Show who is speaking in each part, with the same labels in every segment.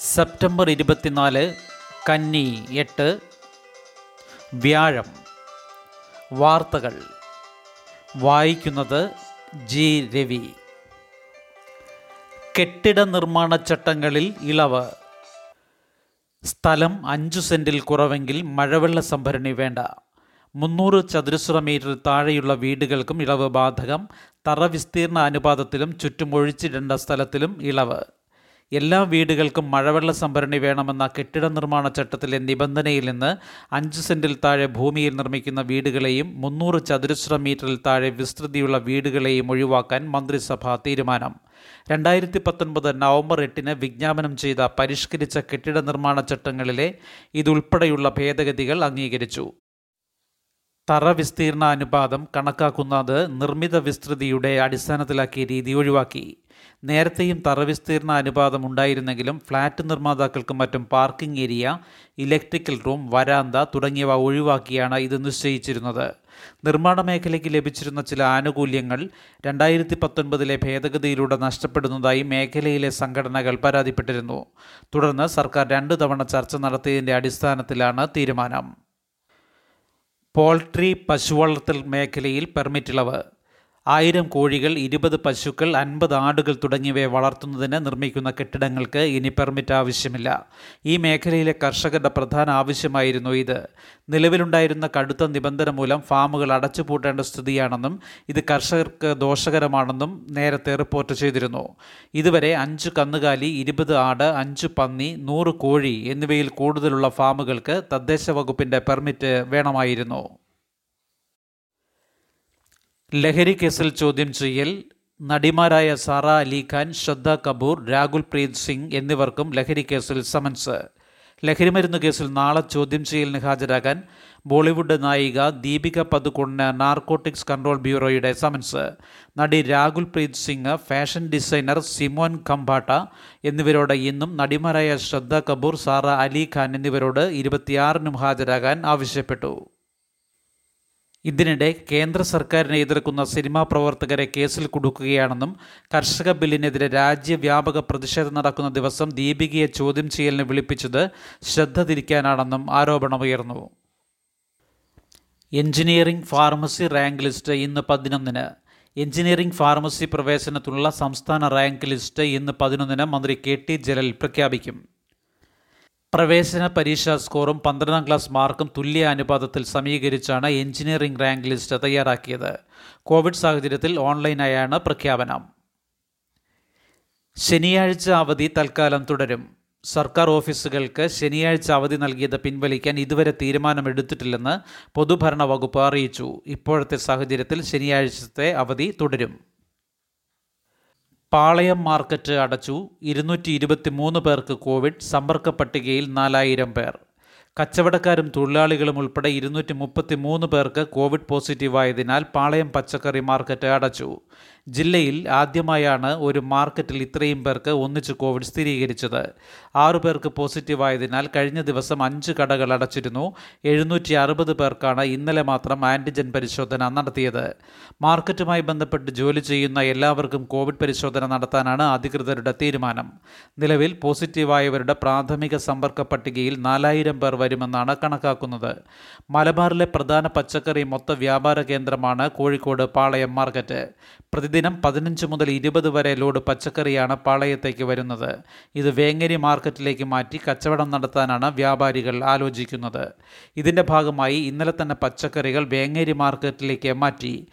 Speaker 1: September ഇരുപത്തിനാല് കന്നി എട്ട് വ്യാഴം. വാർത്തകൾ. വായിക്കുന്നത് ജി. രവി. കെട്ടിട നിർമ്മാണ ചട്ടങ്ങളിൽ ഇളവ്. സ്ഥലം അഞ്ചു സെന്റിൽ കുറവെങ്കിൽ മഴവെള്ള സംഭരണി വേണ്ട. മുന്നൂറ് ചതുരശ്ര മീറ്റർ താഴെയുള്ള വീടുകൾക്കും ഇളവ് ബാധകം. തറ വിസ്തീർണ അനുപാതത്തിലും ചുറ്റും ഒഴിച്ചിടേണ്ട സ്ഥലത്തിലും ഇളവ്. എല്ലാ വീടുകൾക്കും മഴവെള്ള സംഭരണി വേണമെന്ന കെട്ടിട നിർമ്മാണ ചട്ടത്തിലെ നിബന്ധനയിൽ നിന്ന് അഞ്ച് സെന്റിൽ താഴെ ഭൂമിയിൽ നിർമ്മിക്കുന്ന വീടുകളെയും മുന്നൂറ് ചതുരശ്ര മീറ്ററിൽ താഴെ വിസ്തൃതിയുള്ള വീടുകളെയും ഒഴിവാക്കാൻ മന്ത്രിസഭ തീരുമാനം. രണ്ടായിരത്തി പത്തൊൻപത് നവംബർ എട്ടിന് വിജ്ഞാപനം ചെയ്ത പരിഷ്കരിച്ച കെട്ടിട നിർമ്മാണ ചട്ടങ്ങളിലെ ഇതുൾപ്പെടെയുള്ള ഭേദഗതികൾ അംഗീകരിച്ചു. തറ വിസ്തീർണ അനുപാതം കണക്കാക്കുന്നത് നിർമ്മിത വിസ്തൃതിയുടെ അടിസ്ഥാനത്തിലാക്കിയ രീതി ഒഴിവാക്കി. നേരത്തെയും തറവിസ്തീർണ അനുപാതം ഉണ്ടായിരുന്നെങ്കിലും ഫ്ലാറ്റ് നിർമ്മാതാക്കൾക്കും മറ്റും പാർക്കിംഗ് ഏരിയ ഇലക്ട്രിക്കൽ റൂം വരാന്ത തുടങ്ങിയവ ഒഴിവാക്കിയാണ് ഇത് നിശ്ചയിച്ചിരുന്നത്. നിർമ്മാണ മേഖലയ്ക്ക് ലഭിച്ചിരുന്ന ചില ആനുകൂല്യങ്ങൾ രണ്ടായിരത്തി പത്തൊൻപതിലെ ഭേദഗതിയിലൂടെ നഷ്ടപ്പെടുന്നതായി മേഖലയിലെ സംഘടനകൾ പരാതിപ്പെട്ടിരുന്നു. തുടർന്ന് സർക്കാർ രണ്ടു തവണ ചർച്ച നടത്തിയതിന്റെ അടിസ്ഥാനത്തിലാണ് തീരുമാനം. പോൾട്രി പശുവളർത്തൽ മേഖലയിൽ പെർമിറ്റ് ഇളവ് ആയിരം കോഴികൾ ഇരുപത് പശുക്കൾ അൻപത് ആടുകൾ തുടങ്ങിയവയെ വളർത്തുന്നതിന് നിർമ്മിക്കുന്ന കെട്ടിടങ്ങൾക്ക് ഇനി പെർമിറ്റ് ആവശ്യമില്ല. ഈ മേഖലയിലെ കർഷകരുടെ പ്രധാന ആവശ്യമായിരുന്നു ഇത്. നിലവിലുണ്ടായിരുന്ന കടുത്ത നിബന്ധന മൂലം ഫാമുകൾ അടച്ചുപൂട്ടേണ്ട സ്ഥിതിയാണെന്നും ഇത് കർഷകർക്ക് ദോഷകരമാണെന്നും നേരത്തെ റിപ്പോർട്ട് ചെയ്തിരുന്നു. ഇതുവരെ അഞ്ച് കന്നുകാലി ഇരുപത് ആട് അഞ്ച് പന്നി നൂറ് കോഴി എന്നിവയിൽ കൂടുതലുള്ള ഫാമുകൾക്ക് തദ്ദേശ വകുപ്പിന്റെ പെർമിറ്റ് വേണമായിരുന്നു. ലഹരി കേസിൽ ചോദ്യം ചെയ്യൽ നടിമാരായ സാറ അലി ഖാൻ ശ്രദ്ധ കപൂർ രാഹുൽ പ്രീത് സിംഗ് എന്നിവർക്കും ലഹരി കേസിൽ സമൻസ്. ലഹരിമരുന്ന് കേസിൽ നാളെ ചോദ്യം ചെയ്യലിന് ഹാജരാകാൻ ബോളിവുഡ് നായിക ദീപിക പതുക്കോണിന് നാർക്കോട്ടിക്സ് കൺട്രോൾ ബ്യൂറോയുടെ സമൻസ്. നടി Rahul Preet Singh fashion designer Simon Khambatta എന്നിവരോട് ഇന്നും നടിമാരായ ശ്രദ്ധ കപൂർ സാറ അലി ഖാൻ എന്നിവരോട് ഇരുപത്തിയാറിനും ഹാജരാകാൻ ആവശ്യപ്പെട്ടു. ഇതിനിടെ കേന്ദ്ര സർക്കാരിനെ എതിർക്കുന്ന സിനിമാ പ്രവർത്തകരെ കേസിൽ കുടുക്കുകയാണെന്നും കർഷക ബില്ലിനെതിരെ രാജ്യവ്യാപക പ്രതിഷേധം നടക്കുന്ന ദിവസം ദീപികയെ ചോദ്യം ചെയ്യലിന് വിളിപ്പിച്ചത് ശ്രദ്ധ തിരിക്കാനാണെന്നും ആരോപണമുയർന്നു. എഞ്ചിനീയറിംഗ് ഫാർമസി റാങ്ക് ലിസ്റ്റ് ഇന്ന് പതിനൊന്നിന്. എഞ്ചിനീയറിംഗ് ഫാർമസി പ്രവേശനത്തിനുള്ള സംസ്ഥാന റാങ്ക് ലിസ്റ്റ് ഇന്ന് പതിനൊന്നിന് മന്ത്രി കെ ടി ജലൽ പ്രഖ്യാപിക്കും. പ്രവേശന പരീക്ഷാ സ്കോറും പന്ത്രണ്ടാം ക്ലാസ് മാർക്കും തുല്യ അനുപാതത്തിൽ സമീകരിച്ചാണ് എഞ്ചിനീയറിംഗ് റാങ്ക് ലിസ്റ്റ് തയ്യാറാക്കിയത്. കോവിഡ് സാഹചര്യത്തിൽ ഓൺലൈനായാണ് പ്രഖ്യാപനം. ശനിയാഴ്ച അവധി തൽക്കാലം തുടരും. സർക്കാർ ഓഫീസുകൾക്ക് ശനിയാഴ്ച അവധി നൽകിയത് പിൻവലിക്കാൻ ഇതുവരെ തീരുമാനമെടുത്തിട്ടില്ലെന്ന് പൊതുഭരണ വകുപ്പ് അറിയിച്ചു. ഇപ്പോഴത്തെ സാഹചര്യത്തിൽ ശനിയാഴ്ചത്തെ അവധി തുടരും. പാളയം മാർക്കറ്റ് അടച്ചു ഇരുന്നൂറ്റി ഇരുപത്തി മൂന്ന് പേർക്ക് കോവിഡ് സമ്പർക്ക പട്ടികയിൽ നാലായിരം പേർ. കച്ചവടക്കാരും തൊഴിലാളികളും ഉൾപ്പെടെ ഇരുന്നൂറ്റി മുപ്പത്തി മൂന്ന് പേർക്ക് കോവിഡ് പോസിറ്റീവായതിനാൽ പാളയം പച്ചക്കറി മാർക്കറ്റ് അടച്ചു. ജില്ലയിൽ ആദ്യമായാണ് ഒരു മാർക്കറ്റിൽ ഇത്രയും പേർക്ക് ഒന്നിച്ച് കോവിഡ് സ്ഥിരീകരിച്ചത്. ആറു പേർക്ക് പോസിറ്റീവായതിനാൽ കഴിഞ്ഞ ദിവസം അഞ്ച് കടകൾ അടച്ചിരുന്നു. എഴുന്നൂറ്റി അറുപത് പേർക്കാണ് ഇന്നലെ മാത്രം ആന്റിജൻ പരിശോധന നടത്തിയത്. മാർക്കറ്റുമായി ബന്ധപ്പെട്ട് ജോലി ചെയ്യുന്ന എല്ലാവർക്കും കോവിഡ് പരിശോധന നടത്താനാണ് അധികൃതരുടെ തീരുമാനം. നിലവിൽ പോസിറ്റീവായവരുടെ പ്രാഥമിക സമ്പർക്ക പട്ടികയിൽ നാലായിരം പേർ വരുമെന്നാണ് കണക്കാക്കുന്നത്. മലബാറിലെ പ്രധാന പച്ചക്കറി മൊത്ത വ്യാപാര കേന്ദ്രമാണ് കോഴിക്കോട് പാളയം മാർക്കറ്റ്. പ്രതിദിനം പതിനഞ്ച് മുതൽ ഇരുപത് വരെ ലോഡ് പച്ചക്കറിയാണ് പാളയത്തേക്ക് വരുന്നത്. ഇത് വേങ്ങരി മാർക്കറ്റിലേക്ക് മാറ്റി കച്ചവടം നടത്താനാണ് വ്യാപാരികൾ ആലോചിക്കുന്നത്. ഇതിന്റെ ഭാഗമായി ഇന്നലെ തന്നെ പച്ചക്കറികൾ വേങ്ങേരി മാർക്കറ്റിലേക്ക് മാറ്റി.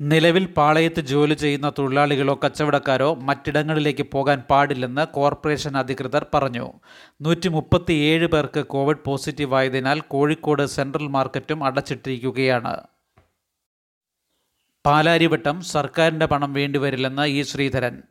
Speaker 1: നിലവിൽ പാളയത്ത് ജോലി ചെയ്യുന്ന തൊഴിലാളികളോ കച്ചവടക്കാരോ മറ്റിടങ്ങളിലേക്ക് പോകാൻ പാടില്ലെന്ന് കോർപ്പറേഷൻ അധികൃതർ പറഞ്ഞു. നൂറ്റി മുപ്പത്തിയേഴ് പേർക്ക് കോവിഡ് പോസിറ്റീവായതിനാൽ കോഴിക്കോട് സെൻട്രൽ മാർക്കറ്റും അടച്ചിട്ടിരിക്കുകയാണ്. പാലാരിവട്ടം സർക്കാരിന്റെ പണം വേണ്ടിവരില്ലെന്ന് ഇ ശ്രീധരൻ.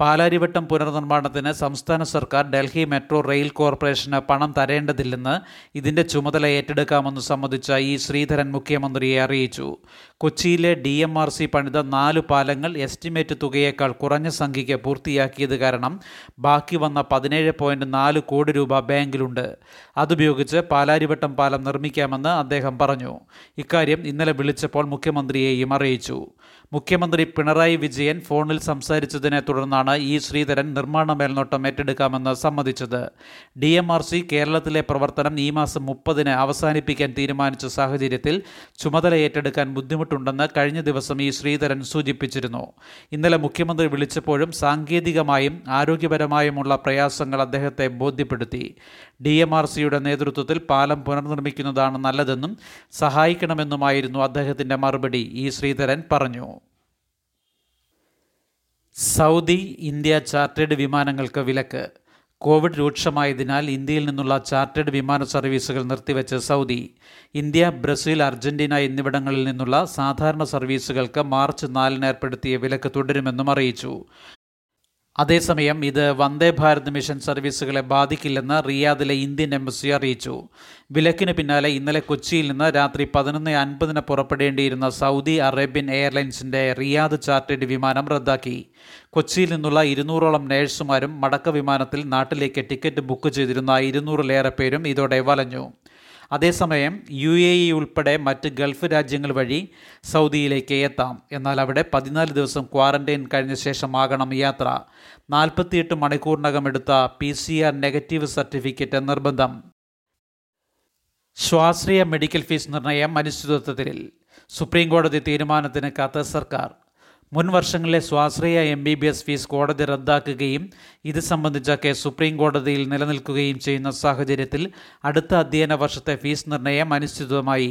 Speaker 1: പാലാരിവട്ടം പുനർനിർമ്മാണത്തിന് സംസ്ഥാന സർക്കാർ ഡൽഹി മെട്രോ റെയിൽ കോർപ്പറേഷന് പണം തരേണ്ടതില്ലെന്ന് ഇതിന്റെ ചുമതല ഏറ്റെടുക്കാമെന്ന് സംബന്ധിച്ച ഇ ശ്രീധരൻ മുഖ്യമന്ത്രിയെ അറിയിച്ചു. കൊച്ചിയിലെ ഡി എം ആർ സി പണിത നാല് പാലങ്ങൾ എസ്റ്റിമേറ്റ് തുകയേക്കാൾ കുറഞ്ഞ സംഖ്യയ്ക്ക് പൂർത്തിയാക്കിയത് കാരണം ബാക്കി വന്ന പതിനേഴ് പോയിന്റ് നാല് കോടി രൂപ ബാങ്കിലുണ്ട്. അതുപയോഗിച്ച് പാലാരിവട്ടം പാലം നിർമ്മിക്കാമെന്ന് അദ്ദേഹം പറഞ്ഞു. ഇക്കാര്യം ഇന്നലെ വിളിച്ചപ്പോൾ മുഖ്യമന്ത്രിയെയും അറിയിച്ചു. മുഖ്യമന്ത്രി പിണറായി വിജയൻ ഫോണിൽ സംസാരിച്ചതിനെ തുടർന്നാണ് ഇ ശ്രീധരൻ നിർമ്മാണ മേൽനോട്ടം ഏറ്റെടുക്കാമെന്ന് സമ്മതിച്ചത്. ഡി എം ആർ സി കേരളത്തിലെ പ്രവർത്തനം ഈ മാസം മുപ്പതിന് അവസാനിപ്പിക്കാൻ തീരുമാനിച്ച സാഹചര്യത്തിൽ ചുമതല ഏറ്റെടുക്കാൻ ബുദ്ധിമുട്ടുണ്ടെന്ന് കഴിഞ്ഞ ദിവസം ഇ ശ്രീധരൻ സൂചിപ്പിച്ചിരുന്നു. ഇന്നലെ മുഖ്യമന്ത്രി വിളിച്ചപ്പോഴും സാങ്കേതികമായും ആരോഗ്യപരമായുമുള്ള പ്രയാസങ്ങൾ അദ്ദേഹത്തെ ബോധ്യപ്പെടുത്തി. ഡി എം ആർ സിയുടെ നേതൃത്വത്തിൽ പാലം പുനർനിർമ്മിക്കുന്നതാണ് നല്ലതെന്നും സഹായിക്കണമെന്നുമായിരുന്നു അദ്ദേഹത്തിന്റെ മറുപടി ഇ ശ്രീധരൻ പറഞ്ഞു. സൗദി ഇന്ത്യ ചാർട്ടേഡ് വിമാനങ്ങൾക്ക് വിലക്ക് കോവിഡ് രൂക്ഷമായതിനാൽ ഇന്ത്യയിൽ നിന്നുള്ള ചാർട്ടേഡ് വിമാന സർവീസുകൾ നിർത്തിവെച്ച് സൗദി ഇന്ത്യ ബ്രസീൽ അർജന്റീന എന്നിവിടങ്ങളിൽ നിന്നുള്ള സാധാരണ സർവീസുകൾക്ക് മാർച്ച് നാലിന് ഏർപ്പെടുത്തിയ വിലക്ക് തുടരുമെന്നും അറിയിച്ചു. അതേസമയം ഇത് വന്ദേ ഭാരത് മിഷൻ സർവീസുകളെ ബാധിക്കില്ലെന്ന് റിയാദിലെ ഇന്ത്യൻ എംബസി അറിയിച്ചു. വിലക്കിന് പിന്നാലെ ഇന്നലെ കൊച്ചിയിൽ നിന്ന് രാത്രി പതിനൊന്ന് അൻപതിന് പുറപ്പെടേണ്ടിയിരുന്ന സൗദി അറേബ്യൻ എയർലൈൻസിന്റെ റിയാദ് ചാർട്ടേഡ് വിമാനം റദ്ദാക്കി. കൊച്ചിയിൽ നിന്നുള്ള ഇരുന്നൂറോളം നേഴ്സുമാരും മടക്ക വിമാനത്തിൽ നാട്ടിലേക്ക് ടിക്കറ്റ് ബുക്ക് ചെയ്തിരുന്ന ഇരുന്നൂറിലേറെ പേരും ഇതോടെ വലഞ്ഞു. അതേസമയം യു എ ഇ ഉൾപ്പെടെ മറ്റ് ഗൾഫ് രാജ്യങ്ങൾ വഴി സൗദിയിലേക്ക് എത്താം. എന്നാൽ അവിടെ പതിനാല് ദിവസം ക്വാറന്റൈൻ കഴിഞ്ഞ ശേഷമാകണം യാത്ര. നാൽപ്പത്തിയെട്ട് മണിക്കൂറിനകം എടുത്ത P C R negative certificate നിർബന്ധം. സ്വാശ്രയ മെഡിക്കൽ ഫീസ് നിർണയം അനിശ്ചിതത്വത്തിൽ. സുപ്രീംകോടതി തീരുമാനത്തിന് കത്ത് സർക്കാർ. മുൻ വർഷങ്ങളിലെ സ്വാശ്രയ M B B S fees കോടതി റദ്ദാക്കുകയും ഇത് സംബന്ധിച്ച കേസ് സുപ്രീം കോടതിയിൽ നിലനിൽക്കുകയും ചെയ്യുന്ന സാഹചര്യത്തിൽ അടുത്ത അധ്യയന വർഷത്തെ ഫീസ് നിർണയം അനിശ്ചിതമായി.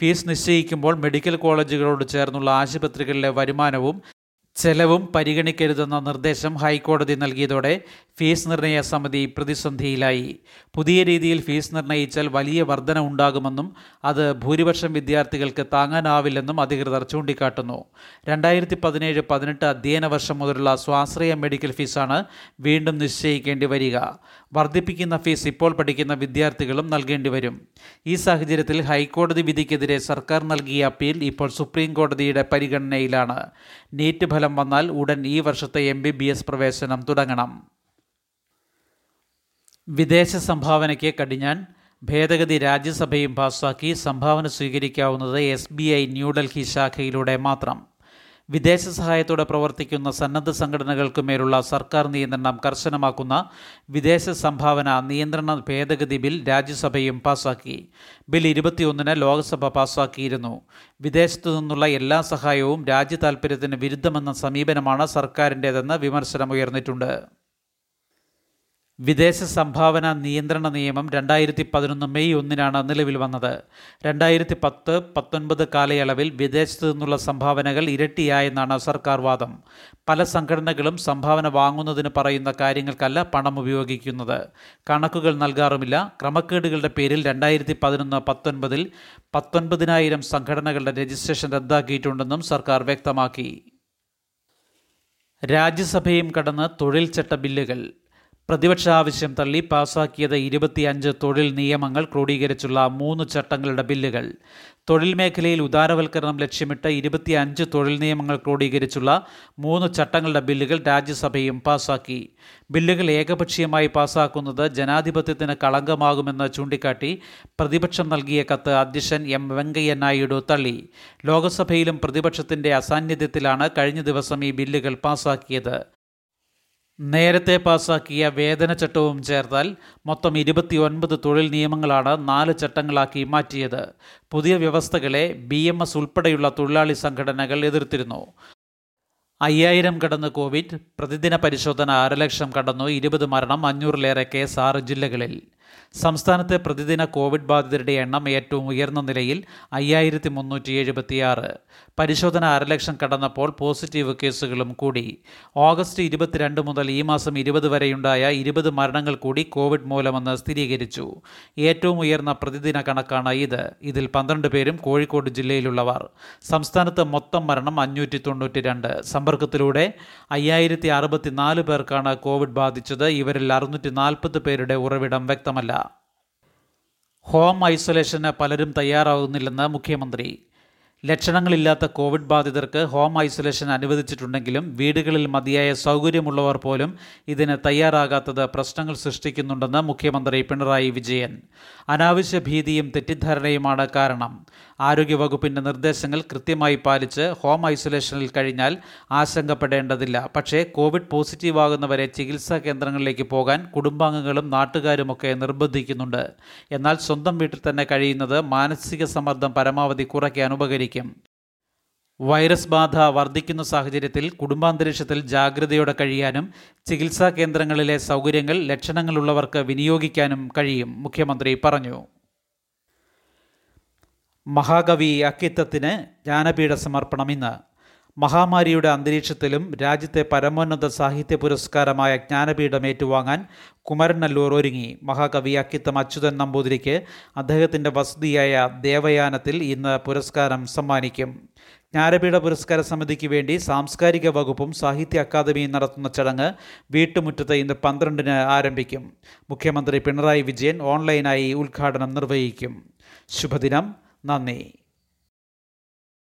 Speaker 1: ഫീസ് നിശ്ചയിക്കുമ്പോൾ മെഡിക്കൽ കോളേജുകളോട് ചേർന്നുള്ള ആശുപത്രികളിലെ വരുമാനവും ചെലവും പരിഗണിക്കരുതെന്ന നിർദ്ദേശം ഹൈക്കോടതി നൽകിയതോടെ ഫീസ് നിർണയ സമിതി പ്രതിസന്ധിയിലായി. പുതിയ രീതിയിൽ ഫീസ് നിർണയിച്ചാൽ വലിയ വർധന ഉണ്ടാകുമെന്നും അത് ഭൂരിപക്ഷം വിദ്യാർത്ഥികൾക്ക് താങ്ങാനാവില്ലെന്നും അധികൃതർ ചൂണ്ടിക്കാട്ടുന്നു. രണ്ടായിരത്തി പതിനേഴ് പതിനെട്ട് അധ്യയന വർഷം മുതലുള്ള സ്വാശ്രയ മെഡിക്കൽ ഫീസാണ് വീണ്ടും നിശ്ചയിക്കേണ്ടി വരിക. വർദ്ധിപ്പിക്കുന്ന ഫീസ് ഇപ്പോൾ പഠിക്കുന്ന വിദ്യാർത്ഥികളും നൽകേണ്ടി വരും. ഈ സാഹചര്യത്തിൽ ഹൈക്കോടതി വിധിക്കെതിരെ സർക്കാർ നൽകിയ അപ്പീൽ ഇപ്പോൾ സുപ്രീം കോടതിയുടെ പരിഗണനയിലാണ്. നീറ്റ് ഫലം വന്നാൽ ഉടൻ ഈ വർഷത്തെ എം ബി ബി എസ് പ്രവേശനം തുടങ്ങണം. വിദേശ സംഭാവനയ്ക്ക് കടിഞ്ഞാൻ ഭേദഗതി രാജ്യസഭയും പാസാക്കി സംഭാവന സ്വീകരിക്കാവുന്നത് എസ് ബി ഐ ന്യൂഡൽഹി ശാഖയിലൂടെ മാത്രം. വിദേശ സഹായത്തോടെ പ്രവർത്തിക്കുന്ന സന്നദ്ധ സംഘടനകൾക്ക് മേലുള്ള സർക്കാർ നിയന്ത്രണം കർശനമാക്കുന്ന വിദേശ സംഭാവന നിയന്ത്രണ ഭേദഗതി ബിൽ രാജ്യസഭയും പാസാക്കി. ബിൽ ഇരുപത്തിയൊന്നിന് ലോക്സഭ പാസാക്കിയിരുന്നു. വിദേശത്തു നിന്നുള്ള എല്ലാ സഹായവും രാജ്യ താൽപ്പര്യത്തിന് വിരുദ്ധമെന്ന സമീപനമാണ് സർക്കാരിന്റേതെന്ന് വിമർശനമുയർന്നിട്ടുണ്ട് വിദേശ സംഭാവന നിയന്ത്രണ നിയമം രണ്ടായിരത്തി പതിനൊന്ന് മെയ് ഒന്നിനാണ് നിലവിൽ വന്നത്. രണ്ടായിരത്തി പത്ത് പത്തൊൻപത് കാലയളവിൽ വിദേശത്തു നിന്നുള്ള സംഭാവനകൾ ഇരട്ടിയായെന്നാണ് സർക്കാർ വാദം. പല സംഘടനകളും സംഭാവന വാങ്ങുന്നതിന് പറയുന്ന കാര്യങ്ങൾക്കല്ല പണം ഉപയോഗിക്കുന്നത്. കണക്കുകൾ നൽകാറുമില്ല. ക്രമക്കേടുകളുടെ പേരിൽ രണ്ടായിരത്തി പതിനൊന്ന് പത്തൊൻപതിൽ പത്തൊൻപതിനായിരം സംഘടനകളുടെ രജിസ്ട്രേഷൻ റദ്ദാക്കിയിട്ടുണ്ടെന്നും സർക്കാർ വ്യക്തമാക്കി. രാജ്യസഭയും കടന്ന് തൊഴിൽ ചട്ട ബില്ലുകൾ. പ്രതിപക്ഷ ആവശ്യം തള്ളി പാസാക്കിയത് ഇരുപത്തിയഞ്ച് തൊഴിൽ നിയമങ്ങൾ ക്രോഡീകരിച്ചുള്ള മൂന്ന് ചട്ടങ്ങളുടെ ബില്ലുകൾ. തൊഴിൽ മേഖലയിൽ ഉദാരവൽക്കരണം ലക്ഷ്യമിട്ട് ഇരുപത്തിയഞ്ച് തൊഴിൽ നിയമങ്ങൾ ക്രോഡീകരിച്ചുള്ള മൂന്ന് ചട്ടങ്ങളുടെ ബില്ലുകൾ രാജ്യസഭയും പാസാക്കി. ബില്ലുകൾ ഏകപക്ഷീയമായി പാസാക്കുന്നത് ജനാധിപത്യത്തിന് കളങ്കമാകുമെന്ന് ചൂണ്ടിക്കാട്ടി പ്രതിപക്ഷം നൽകിയ കത്ത് അധ്യക്ഷൻ എം വെങ്കയ്യ നായിഡു തള്ളി. ലോക്സഭയിലും പ്രതിപക്ഷത്തിന്റെ അസാന്നിധ്യത്തിലാണ് കഴിഞ്ഞ ദിവസം ഈ ബില്ലുകൾ പാസാക്കിയത്. നേരത്തെ പാസാക്കിയ വേതന ചട്ടവും ചേർത്താൽ മൊത്തം ഇരുപത്തിയൊൻപത് തൊഴിൽ നിയമങ്ങളാണ് നാല് ചട്ടങ്ങളാക്കി മാറ്റിയത്. പുതിയ വ്യവസ്ഥകളെ ബി എം എസ് ഉൾപ്പെടെയുള്ള തൊഴിലാളി സംഘടനകൾ എതിർത്തിരുന്നു. അയ്യായിരം കടന്ന് കോവിഡ് പ്രതിദിന പരിശോധന അരലക്ഷം കടന്നു ഇരുപത് മരണം അഞ്ഞൂറിലേറെ കേസ് ആറ് ജില്ലകളിൽ. സംസ്ഥാനത്തെ പ്രതിദിന കോവിഡ് ബാധിതരുടെ എണ്ണം ഏറ്റവും ഉയർന്ന നിലയിൽ അയ്യായിരത്തി മുന്നൂറ്റി എഴുപത്തിയാറ് പരിശോധന അരലക്ഷം കടന്നപ്പോൾ പോസിറ്റീവ് കേസുകളും കൂടി. ഓഗസ്റ്റ് ഇരുപത്തിരണ്ട് മുതൽ ഈ മാസം ഇരുപത് വരെയുണ്ടായ ഇരുപത് മരണങ്ങൾ കൂടി കോവിഡ് മൂലമെന്ന് സ്ഥിരീകരിച്ചു. ഏറ്റവും ഉയർന്ന പ്രതിദിന കണക്കാണ് ഇത്. ഇതിൽ പന്ത്രണ്ട് പേരും കോഴിക്കോട് ജില്ലയിലുള്ളവർ. സംസ്ഥാനത്ത് മൊത്തം മരണം അഞ്ഞൂറ്റി തൊണ്ണൂറ്റി രണ്ട് സമ്പർക്കത്തിലൂടെ അയ്യായിരത്തി അറുപത്തിനാല് പേർക്കാണ് കോവിഡ് ബാധിച്ചത്. ഇവരിൽ അറുന്നൂറ്റി നാൽപ്പത് പേരുടെ ഉറവിടം വ്യക്തമല്ല ഹോം ഐസൊലേഷന് പലരും തയ്യാറാകുന്നില്ലെന്ന് മുഖ്യമന്ത്രി. ലക്ഷണങ്ങളില്ലാത്ത കോവിഡ് ബാധിതർക്ക് ഹോം ഐസൊലേഷൻ അനുവദിച്ചിട്ടുണ്ടെങ്കിലും വീടുകളിൽ മതിയായ സൗകര്യമുള്ളവർ പോലും ഇതിന് തയ്യാറാകാത്തത് പ്രശ്നങ്ങൾ സൃഷ്ടിക്കുന്നുണ്ടെന്ന് മുഖ്യമന്ത്രി പിണറായി വിജയൻ. അനാവശ്യ ഭീതിയും തെറ്റിദ്ധാരണയുമാണ് കാരണം. ആരോഗ്യവകുപ്പിന്റെ നിർദ്ദേശങ്ങൾ കൃത്യമായി പാലിച്ച് ഹോം ഐസൊലേഷനിൽ കഴിഞ്ഞാൽ ആശങ്കപ്പെടേണ്ടതില്ല. പക്ഷേ കോവിഡ് പോസിറ്റീവ് ആകുന്നവരെ ചികിത്സാ കേന്ദ്രങ്ങളിലേക്ക് പോകാൻ കുടുംബാംഗങ്ങളും നാട്ടുകാരുമൊക്കെ നിർബന്ധിക്കുന്നുണ്ട്. എന്നാൽ സ്വന്തം വീട്ടിൽ തന്നെ കഴിയുന്നത് മാനസിക സമ്മർദ്ദം പരമാവധി കുറയ്ക്കാൻ ഉപകരിക്കും. വൈറസ് ബാധ വർദ്ധിക്കുന്ന സാഹചര്യത്തിൽ കുടുംബാന്തരീക്ഷത്തിൽ ജാഗ്രതയോടെ കഴിയാനും ചികിത്സാ കേന്ദ്രങ്ങളിലെ സൗകര്യങ്ങൾ ലക്ഷണങ്ങളുള്ളവർക്ക് വിനിയോഗിക്കാനും കഴിയും മുഖ്യമന്ത്രി പറഞ്ഞു. മഹാകവി അക്കിത്തത്തിന് ജ്ഞാനപീഠ സമർപ്പണം ഇന്ന്. മഹാമാരിയുടെ അന്തരീക്ഷത്തിലും രാജ്യത്തെ പരമോന്നത സാഹിത്യ പുരസ്കാരമായ ജ്ഞാനപീഠം ഏറ്റുവാങ്ങാൻ കുമരനല്ലൂർ ഒരുങ്ങി. മഹാകവി അക്കിത്തം അച്യുതൻ നമ്പൂതിരിക്ക് അദ്ദേഹത്തിന്റെ വസതിയായ ദേവയാനത്തിൽ ഇന്ന് പുരസ്കാരം സമ്മാനിക്കും. ജ്ഞാനപീഠ പുരസ്കാര സമിതിക്ക് വേണ്ടി സാംസ്കാരിക വകുപ്പും സാഹിത്യ അക്കാദമിയും നടത്തുന്ന ചടങ്ങ് വീട്ടുമുറ്റത്ത് ഇന്ന് പന്ത്രണ്ടിന് ആരംഭിക്കും. മുഖ്യമന്ത്രി പിണറായി വിജയൻ ഓൺലൈനായി ഉദ്ഘാടനം നിർവഹിക്കും. ശുഭദിനം. 那你